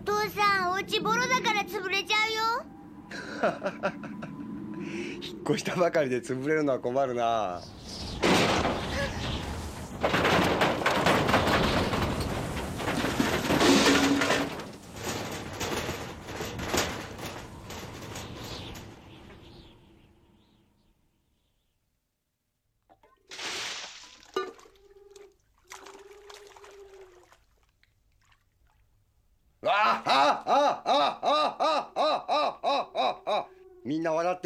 お父さんお家ボロだから潰れちゃうよ。引っ越したばかりで潰れるのは困るな。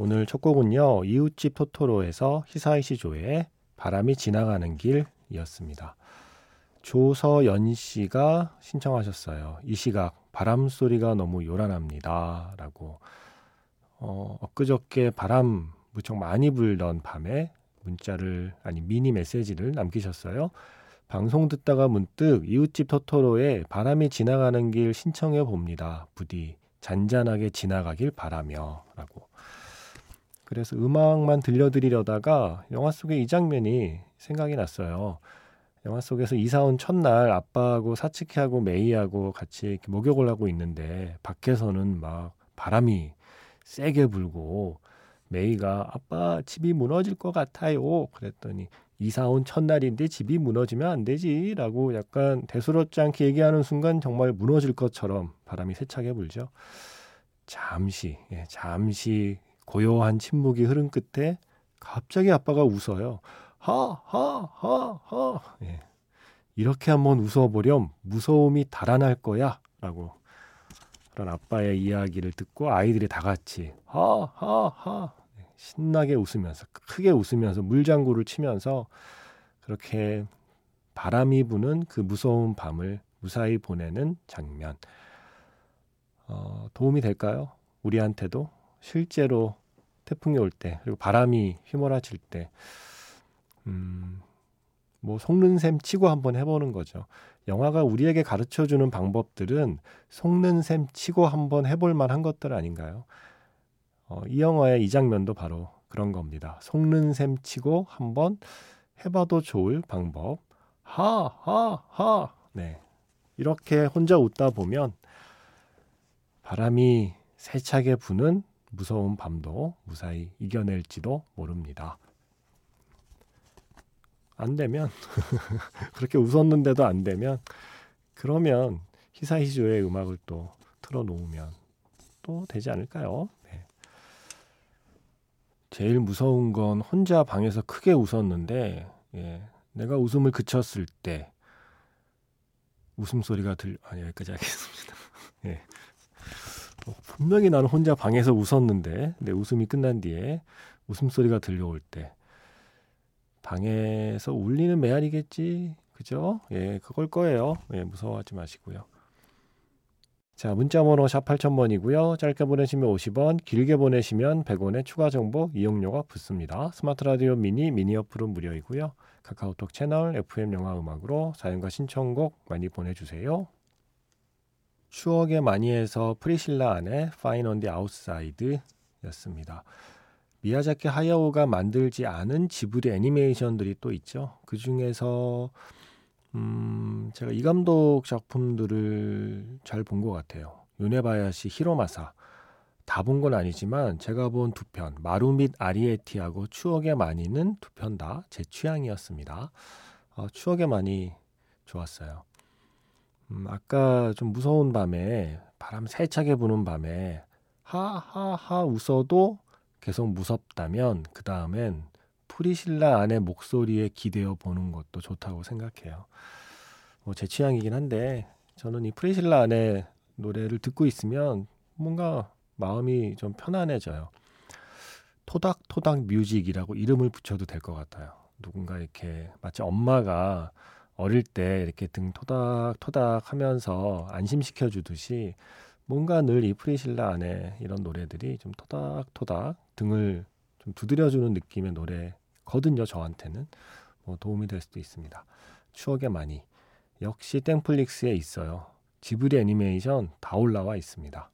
오늘 첫 곡은요 이웃집 토토로에서 히사이시 조의 바람이 지나가는 길이었습니다. 조서연 씨가 신청하셨어요. 이 시각 바람 소리가 너무 요란합니다 라고 어, 엊그저께 바람 무척 많이 불던 밤에 문자를 아니 미니 메시지를 남기셨어요. 방송 듣다가 문득 이웃집 토토로에 바람이 지나가는 길 신청해 봅니다. 부디 잔잔하게 지나가길 바라며라고. 그래서 음악만 들려드리려다가 영화 속의 이 장면이 생각이 났어요. 영화 속에서 이사 온 첫날 아빠하고 사치키하고 메이하고 같이 목욕을 하고 있는데 밖에서는 막 바람이 세게 불고 메이가 아빠 집이 무너질 것 같아요. 그랬더니 이사 온 첫날인데 집이 무너지면 안 되지 라고 약간 대수롭지 않게 얘기하는 순간 정말 무너질 것처럼 바람이 세차게 불죠. 잠시, 예, 잠시 고요한 침묵이 흐른 끝에 갑자기 아빠가 웃어요. 하, 하, 하, 하. 예. 이렇게 한번 웃어보렴 무서움이 달아날 거야. 라고 그런 아빠의 이야기를 듣고 아이들이 다 같이 하, 하, 하. 예, 신나게 웃으면서, 크게 웃으면서 물장구를 치면서 그렇게 바람이 부는 그 무서운 밤을 무사히 보내는 장면. 어, 도움이 될까요? 우리한테도 실제로 태풍이 올 때, 그리고 바람이 휘몰아칠 때, 음, 뭐 속는 셈 치고 한번 해보는 거죠. 영화가 우리에게 가르쳐 주는 방법들은 속는 셈 치고 한번 해볼 만한 것들 아닌가요? 어, 이 영화의 이 장면도 바로 그런 겁니다. 속는 셈 치고 한번 해봐도 좋을 방법. 하, 하, 하. 네. 이렇게 혼자 웃다 보면 바람이 세차게 부는 무서운 밤도 무사히 이겨낼지도 모릅니다. 안 되면 그렇게 웃었는데도 안 되면 그러면 히사히조의 음악을 또 틀어놓으면 또 되지 않을까요? 네. 제일 무서운 건 혼자 방에서 크게 웃었는데 예, 내가 웃음을 그쳤을 때 웃음소리가 들... 아니 여기까지 하겠습니다. 예. 어, 분명히 나는 혼자 방에서 웃었는데 내 웃음이 끝난 뒤에 웃음소리가 들려올 때 방에서 울리는 메아리겠지? 그죠? 예 그걸 거예요. 예 무서워하지 마시고요. 자 문자번호 샵 8000번이고요. 짧게 보내시면 50원 길게 보내시면 100원의 추가 정보 이용료가 붙습니다. 스마트 라디오 미니 미니 어플은 무료이고요. 카카오톡 채널 FM 영화 음악으로 사연과 신청곡 많이 보내주세요 추억의 마니에서 프리실라 안의 Fine on the Outside 였습니다. 미야자키 하야오가 만들지 않은 지브리 애니메이션들이 또 있죠. 그 중에서 음, 제가 이 감독 작품들을 잘 본 것 같아요. 요네바야시 히로마사 다 본 건 아니지만 제가 본 두 편 마루 밑 아리에티하고 추억의 마니는 두 편 다 제 취향이었습니다. 어, 추억의 마니 좋았어요. 음, 아까 좀 무서운 밤에 바람 세차게 부는 밤에 하하하 웃어도 계속 무섭다면 그 다음엔 프리실라 안의 목소리에 기대어 보는 것도 좋다고 생각해요. 뭐 제 취향이긴 한데 저는 이 프리실라 안의 노래를 듣고 있으면 뭔가 마음이 좀 편안해져요. 토닥토닥 뮤직이라고 이름을 붙여도 될 것 같아요. 누군가 이렇게 마치 엄마가 어릴 때 이렇게 등 토닥토닥 하면서 안심시켜 주듯이 뭔가 늘 이 프리실라 안의 이런 노래들이 좀 토닥토닥 등을 좀 두드려 주는 느낌의 노래거든요. 저한테는 뭐 도움이 될 수도 있습니다. 추억의 마니 역시 땡플릭스에 있어요. 지브리 애니메이션 다 올라와 있습니다.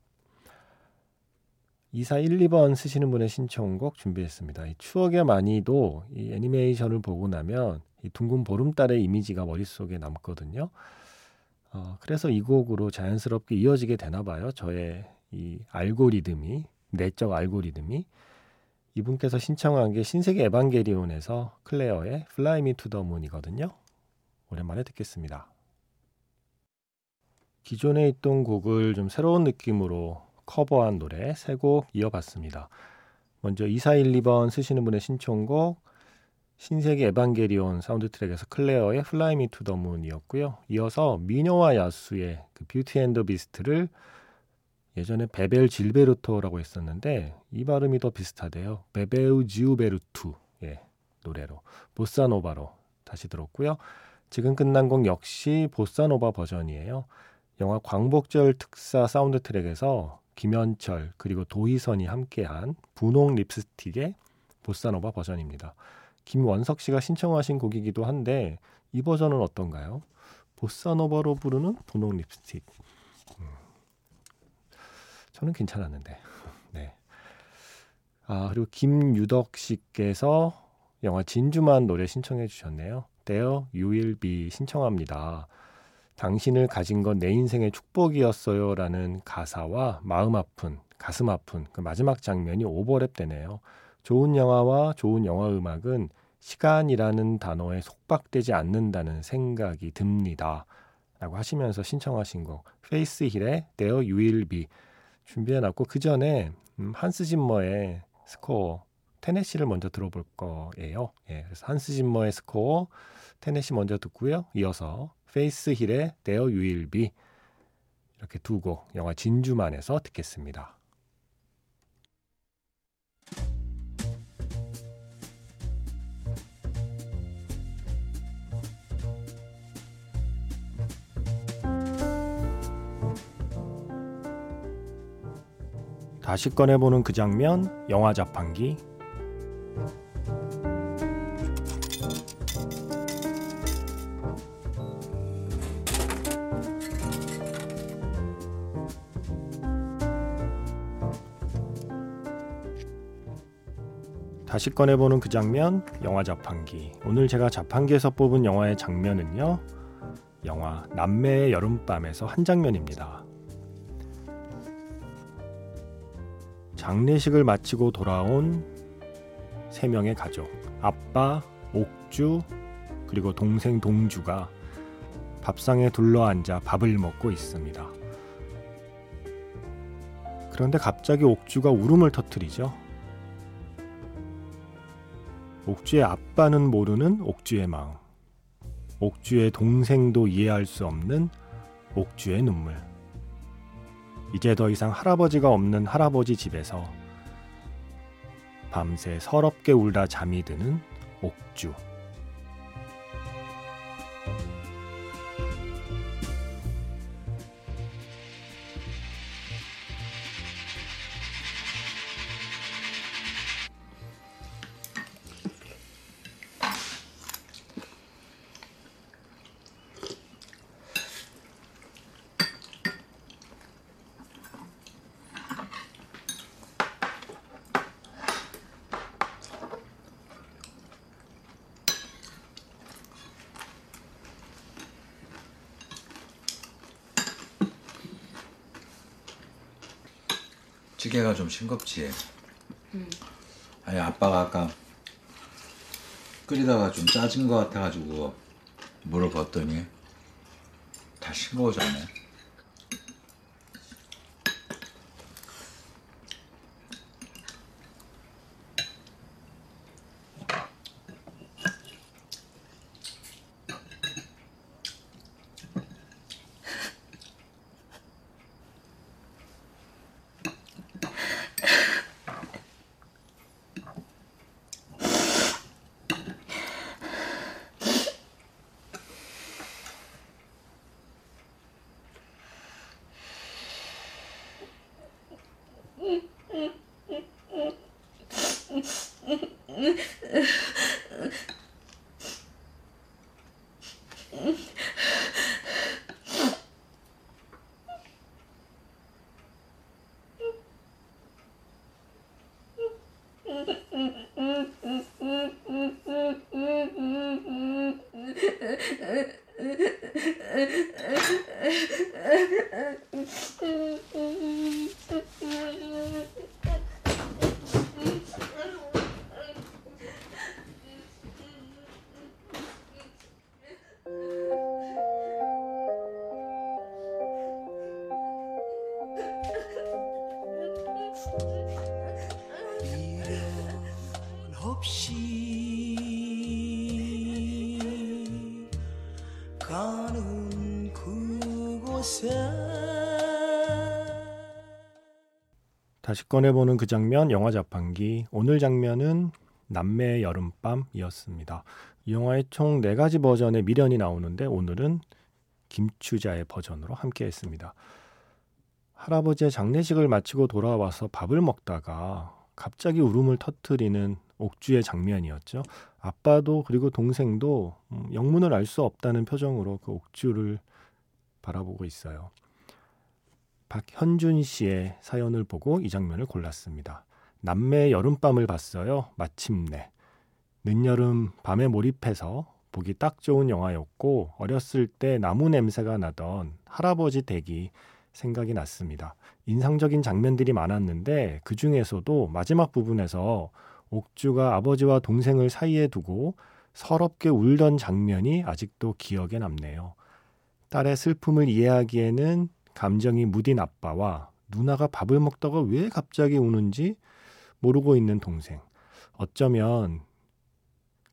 2412번 쓰시는 분의 신청곡 준비했습니다. 이 추억의 마니도 이 애니메이션을 보고 나면 이 둥근 보름달의 이미지가 머릿속에 남거든요. 어, 그래서 이 곡으로 자연스럽게 이어지게 되나 봐요. 저의 이 알고리즘이, 내적 알고리즘이. 이분께서 신청한 게 신세기 에반게리온에서 클레어의 Fly Me to the Moon이거든요. 오랜만에 듣겠습니다. 기존에 있던 곡을 좀 새로운 느낌으로 커버한 노래 세 곡 이어봤습니다. 먼저 2412번 쓰시는 분의 신청곡 신세기 에반게리온 사운드 트랙에서 클레어의 Me to the Moon이었고요. 이어서 미녀와 야수의 그 Beauty and the Beast를 예전에 베벨 질베르토라고 했었는데 이 발음이 더 비슷하대요. 베베우 지우베르투의 예, 노래로 보사노바로 다시 들었고요. 지금 끝난 곡 역시 보사노바 버전이에요. 영화 광복절 특사 사운드 트랙에서 김현철 그리고 도희선이 함께한 분홍 립스틱의 보사노바 버전입니다. 김원석 씨가 신청하신 곡이기도 한데 이 버전은 어떤가요? 보사노바로 부르는 분홍 립스틱. 음. 저는 괜찮았는데. 네. 아 그리고 김유덕 씨께서 영화 진주만 노래 신청해 주셨네요. Will Be 신청합니다. 당신을 가진 건 내 인생의 축복이었어요. 라는 가사와 마음 아픈, 가슴 아픈 그 마지막 장면이 오버랩 되네요. 좋은 영화와 좋은 영화 음악은 시간이라는 단어에 속박되지 않는다는 생각이 듭니다. 라고 하시면서 신청하신 곡 페이스 힐의 There You Will Be 준비해놨고 그 전에 음, 한스 짐머의 스코어 테네시를 먼저 들어볼 거예요. 예, 그래서 한스 짐머의 스코어 테네시 먼저 듣고요. 이어서 페이스 힐의 There You Will Be 이렇게 두 곡 영화 진주만에서 듣겠습니다. 다시 꺼내보는 그 장면, 영화 자판기. 다시 꺼내보는 그 장면, 영화 자판기. 오늘 제가 자판기에서 뽑은 영화의 장면은요, 영화 남매의 여름밤에서 한 장면입니다. 장례식을 마치고 돌아온 세 명의 가족. 아빠, 옥주, 그리고 동생 동주가 밥상에 둘러앉아 밥을 먹고 있습니다. 그런데 갑자기 옥주가 울음을 터뜨리죠. 옥주의 아빠는 모르는 옥주의 마음. 옥주의 동생도 이해할 수 없는 옥주의 눈물. 이제 더 이상 할아버지가 없는 할아버지 집에서 밤새 서럽게 울다 잠이 드는 옥주. 찌개가 좀 싱겁지. 아니 아빠가 아까 끓이다가 좀 짜진 것 같아가지고 물을 붓더니 다 싱거워졌네. ただいま。 다시 꺼내보는 그 장면 영화 자판기 오늘 장면은 남매의 여름밤이었습니다. 이 영화의 총 네 가지 버전의 미련이 나오는데 오늘은 김추자의 버전으로 함께 했습니다. 할아버지의 장례식을 마치고 돌아와서 밥을 먹다가 갑자기 울음을 터뜨리는 옥주의 장면이었죠. 아빠도 그리고 동생도 음, 영문을 알 수 없다는 표정으로 그 옥주를 바라보고 있어요. 박현준 씨의 사연을 보고 이 장면을 골랐습니다. 남매의 여름밤을 봤어요. 마침내. 늦여름 밤에 몰입해서 보기 딱 좋은 영화였고 어렸을 때 나무 냄새가 나던 할아버지 댁이 생각이 났습니다. 인상적인 장면들이 많았는데 그 중에서도 마지막 부분에서 옥주가 아버지와 동생을 사이에 두고 서럽게 울던 장면이 아직도 기억에 남네요. 딸의 슬픔을 이해하기에는 감정이 무딘 아빠와 누나가 밥을 먹다가 왜 갑자기 우는지 모르고 있는 동생. 어쩌면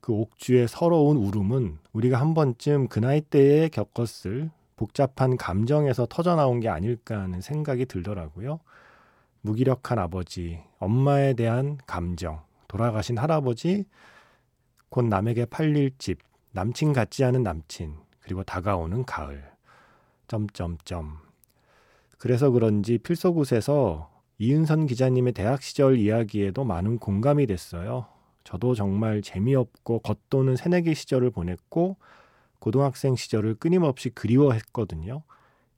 그 옥주의 서러운 울음은 우리가 한 번쯤 그 나이 때에 겪었을 복잡한 감정에서 터져나온 게 아닐까 하는 생각이 들더라고요. 무기력한 아버지, 엄마에 대한 감정, 돌아가신 할아버지, 곧 남에게 팔릴 집, 남친 같지 않은 남친, 그리고 다가오는 가을. 점점점. 그래서 그런지 필소굿에서 이은선 기자님의 대학 시절 이야기에도 많은 공감이 됐어요. 저도 정말 재미없고 겉도는 새내기 시절을 보냈고 고등학생 시절을 끊임없이 그리워했거든요.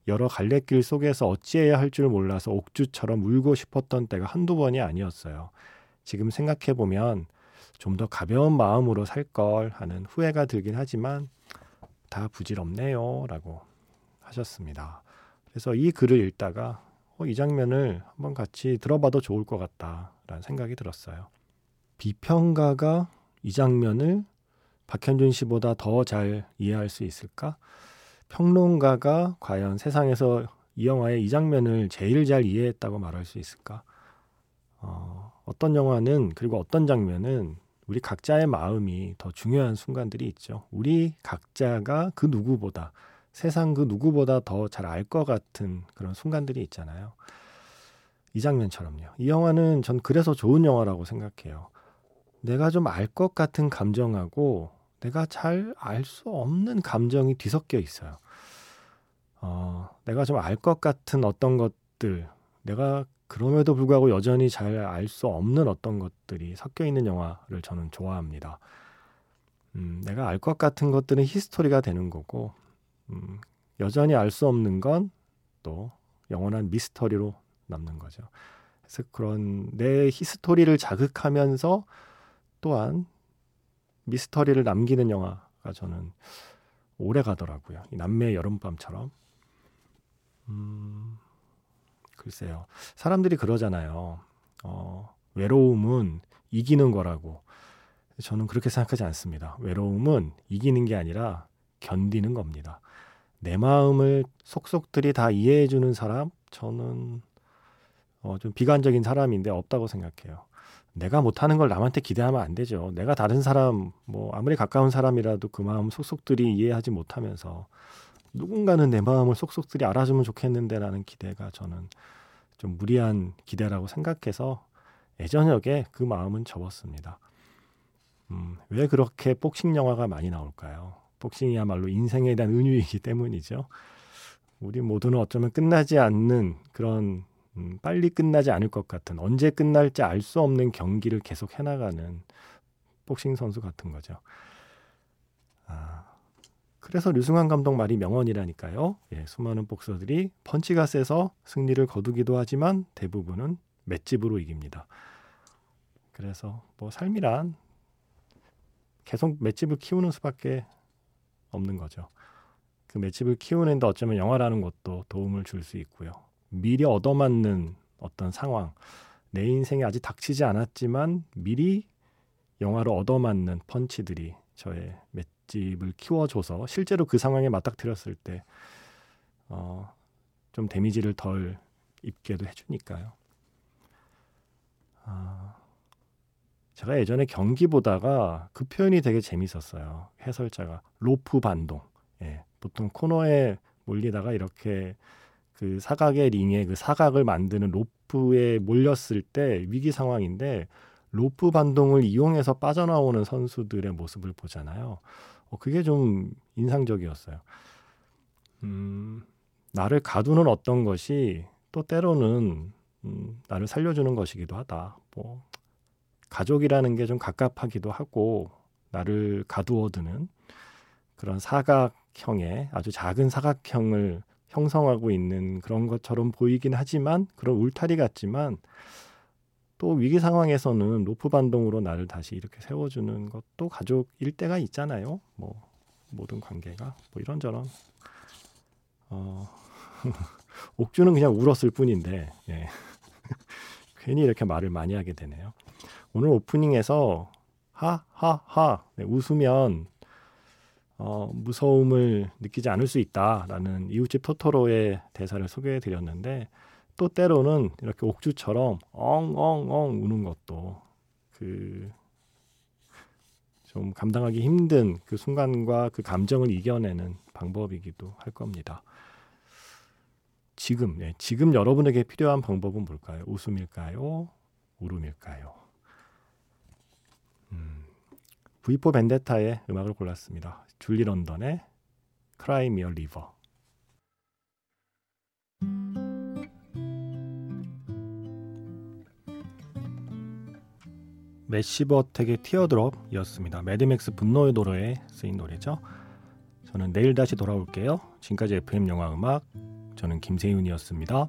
여러 갈래길 속에서 어찌해야 할 줄 몰라서 옥주처럼 울고 싶었던 때가 한두 번이 아니었어요. 지금 생각해보면 좀 더 가벼운 마음으로 살 걸 하는 후회가 들긴 하지만 다 부질없네요. 라고 하셨습니다. 그래서 이 글을 읽다가 어, 이 장면을 한번 같이 들어봐도 좋을 것 같다라는 생각이 들었어요. 비평가가 이 장면을 박현준 씨보다 더 잘 이해할 수 있을까? 평론가가 과연 세상에서 이 영화의 이 장면을 제일 잘 이해했다고 말할 수 있을까? 어, 어떤 영화는 그리고 어떤 장면은 우리 각자의 마음이 더 중요한 순간들이 있죠. 우리 각자가 그 누구보다 세상 그 누구보다 더 잘 알 것 같은 그런 순간들이 있잖아요. 이 장면처럼요. 이 영화는 전 그래서 좋은 영화라고 생각해요. 내가 좀 알 것 같은 감정하고 내가 잘 알 수 없는 감정이 뒤섞여 있어요. 어, 내가 좀 알 것 같은 어떤 것들, 내가 그럼에도 불구하고 여전히 잘 알 수 없는 어떤 것들이 섞여 있는 영화를 저는 좋아합니다. 음, 내가 알 것 같은 것들은 히스토리가 되는 거고, 음, 여전히 알 수 없는 건 또 영원한 미스터리로 남는 거죠. 그래서 그런 내 히스토리를 자극하면서 또한 미스터리를 남기는 영화가 저는 오래 가더라고요. 이 남매의 여름밤처럼. 음, 글쎄요. 사람들이 그러잖아요. 어, 외로움은 이기는 거라고. 저는 그렇게 생각하지 않습니다. 외로움은 이기는 게 아니라 견디는 겁니다. 내 마음을 속속들이 다 이해해 주는 사람, 저는 어, 좀 비관적인 사람인데 없다고 생각해요. 내가 못하는 걸 남한테 기대하면 안 되죠. 내가 다른 사람, 뭐 아무리 가까운 사람이라도 그 마음 속속들이 이해하지 못하면서 누군가는 내 마음을 속속들이 알아주면 좋겠는데라는 기대가 저는 좀 무리한 기대라고 생각해서 예전역에 그 마음은 접었습니다. 음, 왜 그렇게 복싱 영화가 많이 나올까요? 복싱이야말로 인생에 대한 은유이기 때문이죠. 우리 모두는 어쩌면 끝나지 않는 그런 음, 빨리 끝나지 않을 것 같은 언제 끝날지 알 수 없는 경기를 계속 해나가는 복싱 선수 같은 거죠. 아, 그래서 류승환 감독 말이 명언이라니까요. 예, 수많은 복서들이 펀치가 세서 승리를 거두기도 하지만 대부분은 맷집으로 이깁니다. 그래서 뭐 삶이란 계속 맷집을 키우는 수밖에 없는 거죠. 그 맷집을 키우는데 어쩌면 영화라는 것도 도움을 줄 수 있고요. 미리 얻어맞는 어떤 상황, 내 인생에 아직 닥치지 않았지만 미리 영화를 얻어맞는 펀치들이 저의 맷집을 키워줘서 실제로 그 상황에 맞닥뜨렸을 때, 어, 좀 데미지를 덜 입게도 해주니까요. 아, 제가 예전에 경기 보다가 그 표현이 되게 재밌었어요. 해설자가 로프 반동. 예, 보통 코너에 몰리다가 이렇게 그 사각의 링에 그 사각을 만드는 로프에 몰렸을 때 위기 상황인데 로프 반동을 이용해서 빠져나오는 선수들의 모습을 보잖아요. 어, 그게 좀 인상적이었어요. 음, 나를 가두는 어떤 것이 또 때로는 음, 나를 살려주는 것이기도 하다. 뭐 가족이라는 게 좀 갑갑하기도 하고 나를 가두어두는 그런 사각형의 아주 작은 사각형을 형성하고 있는 그런 것처럼 보이긴 하지만 그런 울타리 같지만 또 위기 상황에서는 로프 반동으로 나를 다시 이렇게 세워주는 것도 가족일 때가 있잖아요. 뭐 모든 관계가 뭐 이런저런 어, 옥주는 그냥 울었을 뿐인데 예. 괜히 이렇게 말을 많이 하게 되네요. 오늘 오프닝에서 하하하 네, 웃으면 어, 무서움을 느끼지 않을 수 있다라는 이웃집 토토로의 대사를 소개해 드렸는데 또 때로는 이렇게 옥주처럼 엉엉엉 우는 것도 그 좀 감당하기 힘든 그 순간과 그 감정을 이겨내는 방법이기도 할 겁니다. 지금, 예, 지금 여러분에게 필요한 방법은 뭘까요? 웃음일까요? 울음일까요? 음, V4 벤데타의 음악을 골랐습니다. 줄리 런던의 Cry Me a River. 매시버텍의 티어드롭이었습니다. 매드맥스 분노의 도로에 쓰인 노래죠. 저는 내일 다시 돌아올게요. 지금까지 FM 영화 음악 저는 김세윤이었습니다.